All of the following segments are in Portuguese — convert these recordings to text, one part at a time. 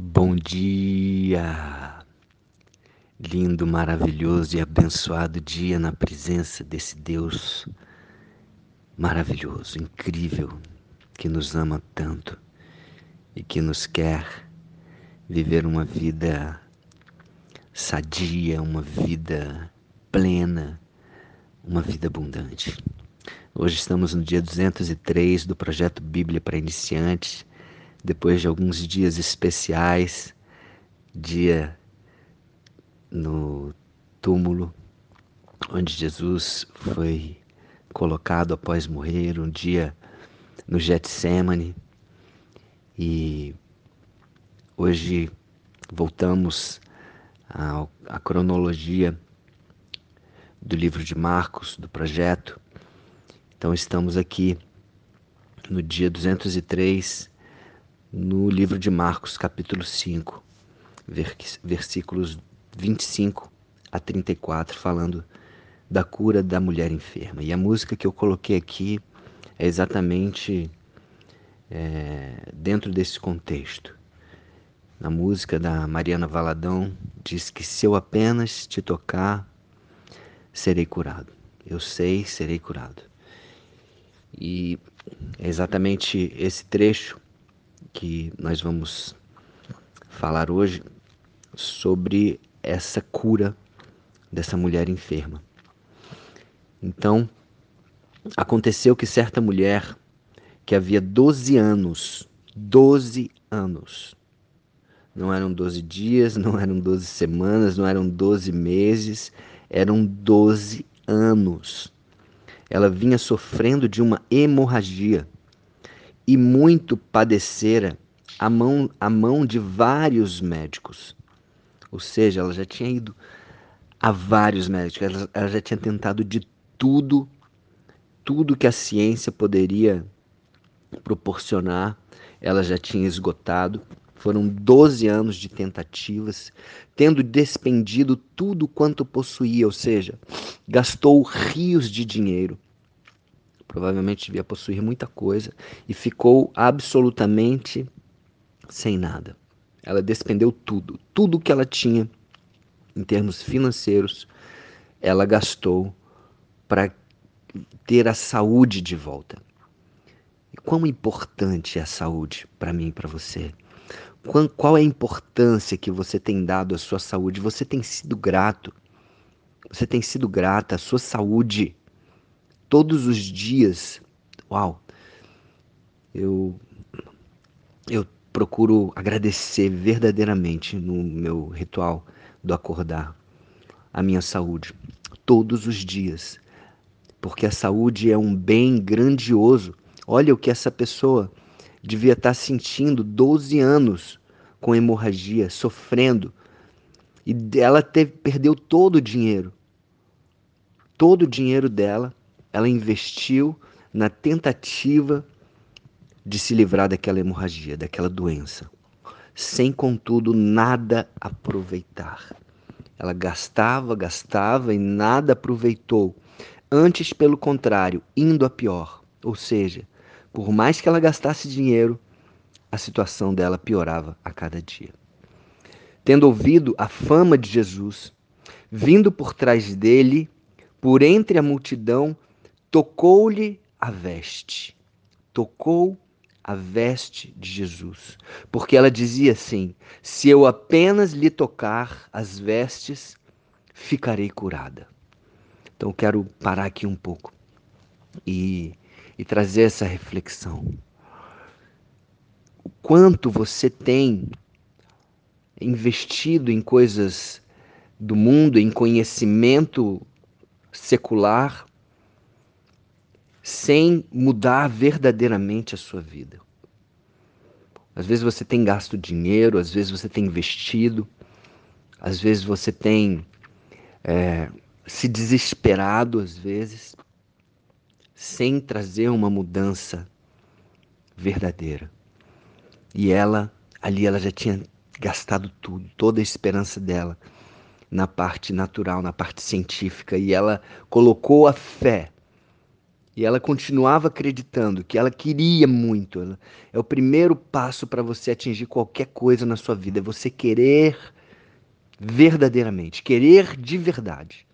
Bom dia! Lindo, maravilhoso e abençoado dia na presença desse Deus maravilhoso, incrível, que nos ama tanto e que nos quer viver uma vida sadia, uma vida plena, uma vida abundante. Hoje estamos no dia 203 do projeto Bíblia para Iniciantes depois de alguns dias especiais, dia no túmulo onde Jesus foi colocado após morrer, um dia no Getsemane. E hoje voltamos à, cronologia do livro de Marcos, do projeto. Então estamos aqui no dia 203 no livro de Marcos, capítulo 5, versículos 25 a 34, falando da cura da mulher enferma. E a música que eu coloquei aqui é exatamente é, dentro desse contexto. Na música da Mariana Valadão diz que se eu apenas te tocar, serei curado. Eu sei, serei curado. E é exatamente esse trecho que nós vamos falar hoje sobre essa cura dessa mulher enferma. Então, aconteceu que certa mulher que havia 12 anos, 12 anos, não eram 12 dias, não eram 12 semanas, não eram 12 meses, eram 12 anos. Ela vinha sofrendo de uma hemorragia e muito padecera a mão, a mão de vários médicos. Ou seja, ela já tinha ido a vários médicos, ela, ela já tinha tentado de tudo, tudo que a ciência poderia proporcionar, ela já tinha esgotado. Foram 12 anos de tentativas, tendo despendido tudo quanto possuía, ou seja, gastou rios de dinheiro provavelmente devia possuir muita coisa, e ficou absolutamente sem nada. Ela despendeu tudo, tudo que ela tinha em termos financeiros, ela gastou para ter a saúde de volta. E quão importante é a saúde para mim e para você? Qual é a importância que você tem dado à sua saúde? Você tem sido grato? Você tem sido grata à sua saúde? Todos os dias. Uau! Eu eu procuro agradecer verdadeiramente no meu ritual do acordar a minha saúde todos os dias. Porque a saúde é um bem grandioso. Olha o que essa pessoa devia estar sentindo 12 anos com hemorragia, sofrendo. E ela teve, perdeu todo o dinheiro. Todo o dinheiro dela ela investiu na tentativa de se livrar daquela hemorragia, daquela doença, sem contudo nada aproveitar. Ela gastava, gastava e nada aproveitou. Antes, pelo contrário, indo a pior. Ou seja, por mais que ela gastasse dinheiro, a situação dela piorava a cada dia. Tendo ouvido a fama de Jesus, vindo por trás dele, por entre a multidão, tocou-lhe a veste. Tocou a veste de Jesus. Porque ela dizia assim: se eu apenas lhe tocar as vestes, ficarei curada. Então, quero parar aqui um pouco e, e trazer essa reflexão. O quanto você tem investido em coisas do mundo, em conhecimento secular, sem mudar verdadeiramente a sua vida. Às vezes você tem gasto dinheiro, às vezes você tem investido, às vezes você tem é, se desesperado, às vezes, sem trazer uma mudança verdadeira. E ela, ali, ela já tinha gastado tudo, toda a esperança dela na parte natural, na parte científica, e ela colocou a fé E ela continuava acreditando que ela queria muito. É o primeiro passo para você atingir qualquer coisa na sua vida, é você querer verdadeiramente, querer de verdade.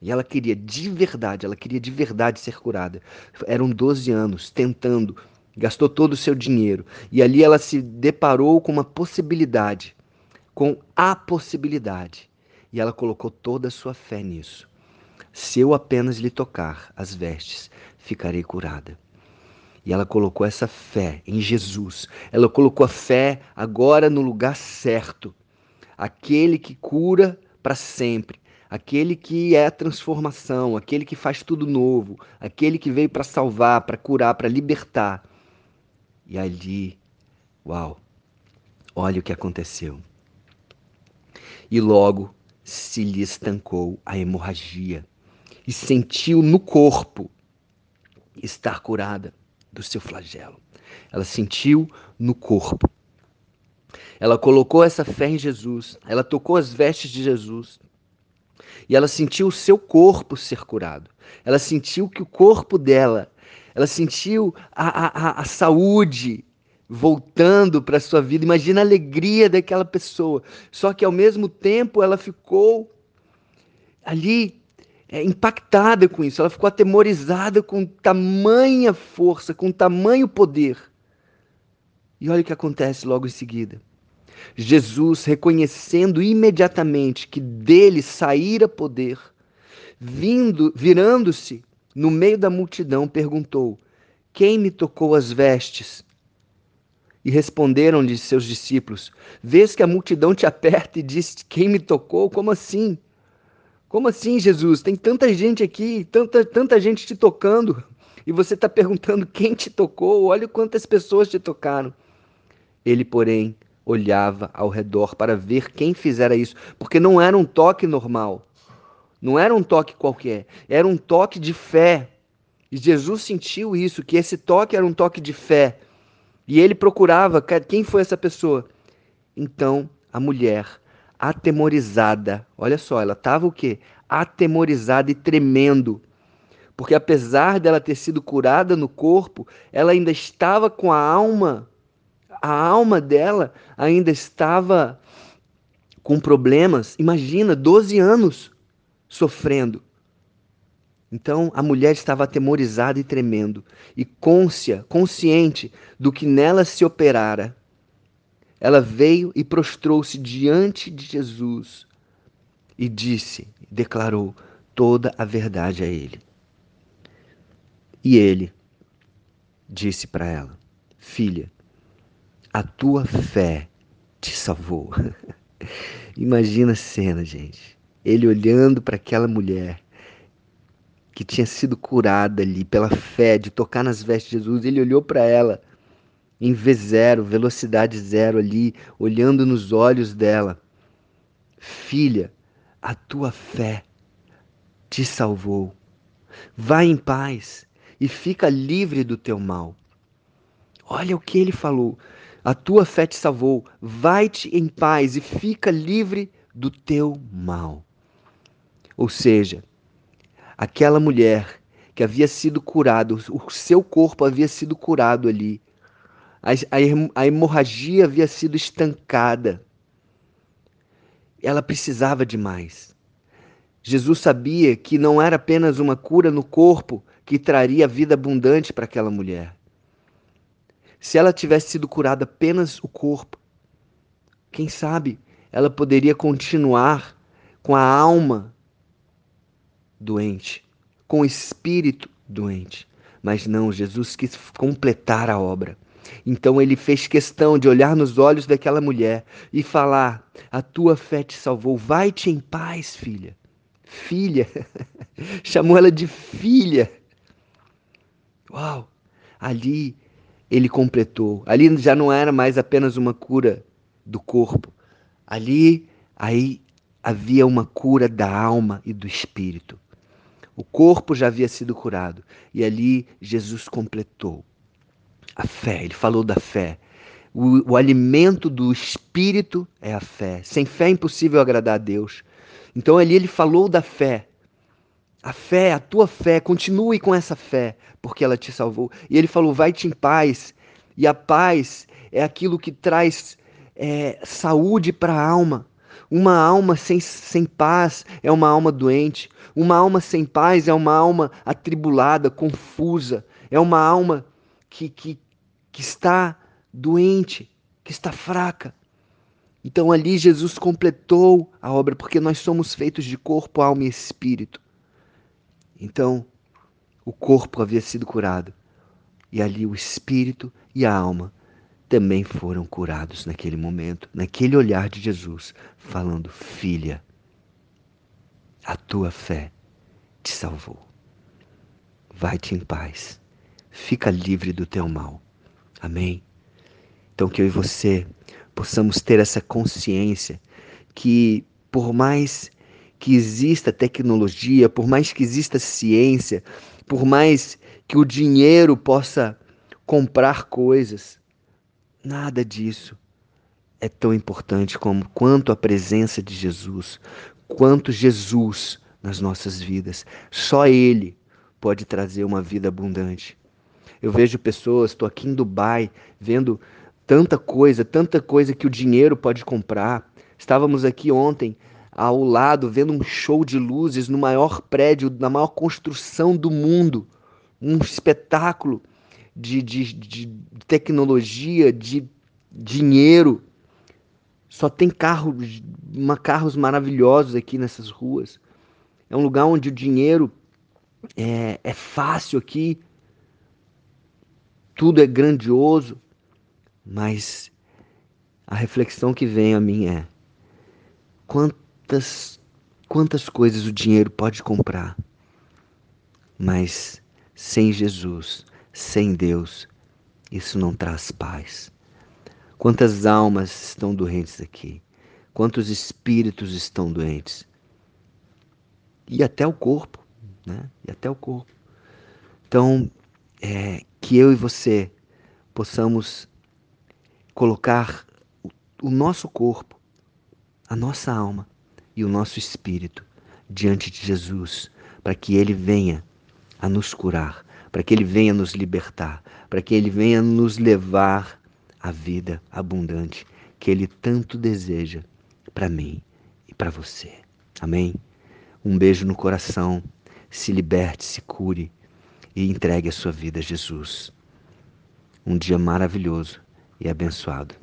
E ela queria de verdade, ela queria de verdade ser curada. Eram 12 anos tentando, gastou todo o seu dinheiro. E ali ela se deparou com uma possibilidade, com a possibilidade. E ela colocou toda a sua fé nisso. Se eu apenas lhe tocar as vestes, ficarei curada. E ela colocou essa fé em Jesus. Ela colocou a fé agora no lugar certo. Aquele que cura para sempre, aquele que é a transformação, aquele que faz tudo novo, aquele que veio para salvar, para curar, para libertar. E ali, uau, olha o que aconteceu. E logo se lhe estancou a hemorragia e sentiu no corpo estar curada do seu flagelo. Ela sentiu no corpo. Ela colocou essa fé em Jesus, ela tocou as vestes de Jesus e ela sentiu o seu corpo ser curado. Ela sentiu que o corpo dela, ela sentiu a, a, a saúde voltando para a sua vida. Imagina a alegria daquela pessoa. Só que ao mesmo tempo ela ficou ali é, impactada com isso, ela ficou atemorizada com tamanha força, com tamanho poder. E olha o que acontece logo em seguida. Jesus, reconhecendo imediatamente que dele saíra poder, vindo, virando-se no meio da multidão, perguntou: Quem me tocou as vestes? E responderam-lhe seus discípulos: Vês que a multidão te aperta e diz: Quem me tocou? Como assim? Como assim, Jesus? Tem tanta gente aqui, tanta, tanta gente te tocando, e você está perguntando quem te tocou? Olha quantas pessoas te tocaram. Ele, porém, olhava ao redor para ver quem fizera isso, porque não era um toque normal, não era um toque qualquer, era um toque de fé. E Jesus sentiu isso, que esse toque era um toque de fé. E ele procurava quem foi essa pessoa. Então a mulher atemorizada. Olha só, ela estava o quê? Atemorizada e tremendo. Porque apesar dela ter sido curada no corpo, ela ainda estava com a alma, a alma dela ainda estava com problemas. Imagina, 12 anos sofrendo. Então a mulher estava atemorizada e tremendo, e côncia, consciente do que nela se operara. Ela veio e prostrou-se diante de Jesus e disse, declarou toda a verdade a ele. E ele disse para ela: Filha, a tua fé te salvou. Imagina a cena, gente. Ele olhando para aquela mulher que tinha sido curada ali pela fé de tocar nas vestes de Jesus, ele olhou para ela em V0, velocidade zero ali, olhando nos olhos dela. Filha, a tua fé te salvou. Vai em paz e fica livre do teu mal. Olha o que ele falou. A tua fé te salvou. Vai-te em paz e fica livre do teu mal. Ou seja, aquela mulher que havia sido curada, o seu corpo havia sido curado ali a, a hemorragia havia sido estancada. Ela precisava de mais. Jesus sabia que não era apenas uma cura no corpo que traria vida abundante para aquela mulher. Se ela tivesse sido curada apenas o corpo, quem sabe ela poderia continuar com a alma doente, com o espírito doente. Mas não, Jesus quis completar a obra. Então ele fez questão de olhar nos olhos daquela mulher e falar: A tua fé te salvou, vai-te em paz, filha. Filha, chamou ela de filha. Uau! Ali ele completou. Ali já não era mais apenas uma cura do corpo. Ali aí havia uma cura da alma e do espírito. O corpo já havia sido curado e ali Jesus completou. A fé, ele falou da fé. O, o, alimento do espírito é a fé. Sem fé é impossível agradar a Deus. Então ali ele falou da fé. A fé, a tua fé, continue com essa fé, porque ela te salvou. E ele falou: vai-te em paz. E a paz é aquilo que traz é, saúde para a alma. Uma alma sem, sem paz é uma alma doente. Uma alma sem paz é uma alma atribulada, confusa. É uma alma que, que, que está doente, que está fraca. Então ali Jesus completou a obra, porque nós somos feitos de corpo, alma e espírito. Então, o corpo havia sido curado, e ali o espírito e a alma também foram curados naquele momento, naquele olhar de Jesus, falando: Filha, a tua fé te salvou. Vai-te em paz, fica livre do teu mal. Amém? Então, que eu e você possamos ter essa consciência que, por mais que exista tecnologia, por mais que exista ciência, por mais que o dinheiro possa comprar coisas, Nada disso é tão importante como quanto a presença de Jesus, quanto Jesus nas nossas vidas. Só Ele pode trazer uma vida abundante. Eu vejo pessoas, estou aqui em Dubai, vendo tanta coisa, tanta coisa que o dinheiro pode comprar. Estávamos aqui ontem ao lado vendo um show de luzes no maior prédio, na maior construção do mundo. Um espetáculo de, de, de tecnologia, de dinheiro. Só tem carros, uma, carros maravilhosos aqui nessas ruas. É um lugar onde o dinheiro é, é fácil aqui. Tudo é grandioso. Mas a reflexão que vem a mim é: quantas, quantas coisas o dinheiro pode comprar, mas sem Jesus, sem Deus, isso não traz paz. Quantas almas estão doentes aqui? Quantos espíritos estão doentes? E até o corpo, né? E até o corpo. Então, é, que eu e você possamos colocar o, o nosso corpo, a nossa alma e o nosso espírito diante de Jesus, para que Ele venha a nos curar, para que Ele venha nos libertar, para que Ele venha nos levar à vida abundante que Ele tanto deseja para mim e para você. Amém? Um beijo no coração, se liberte, se cure e entregue a sua vida a Jesus. Um dia maravilhoso e abençoado.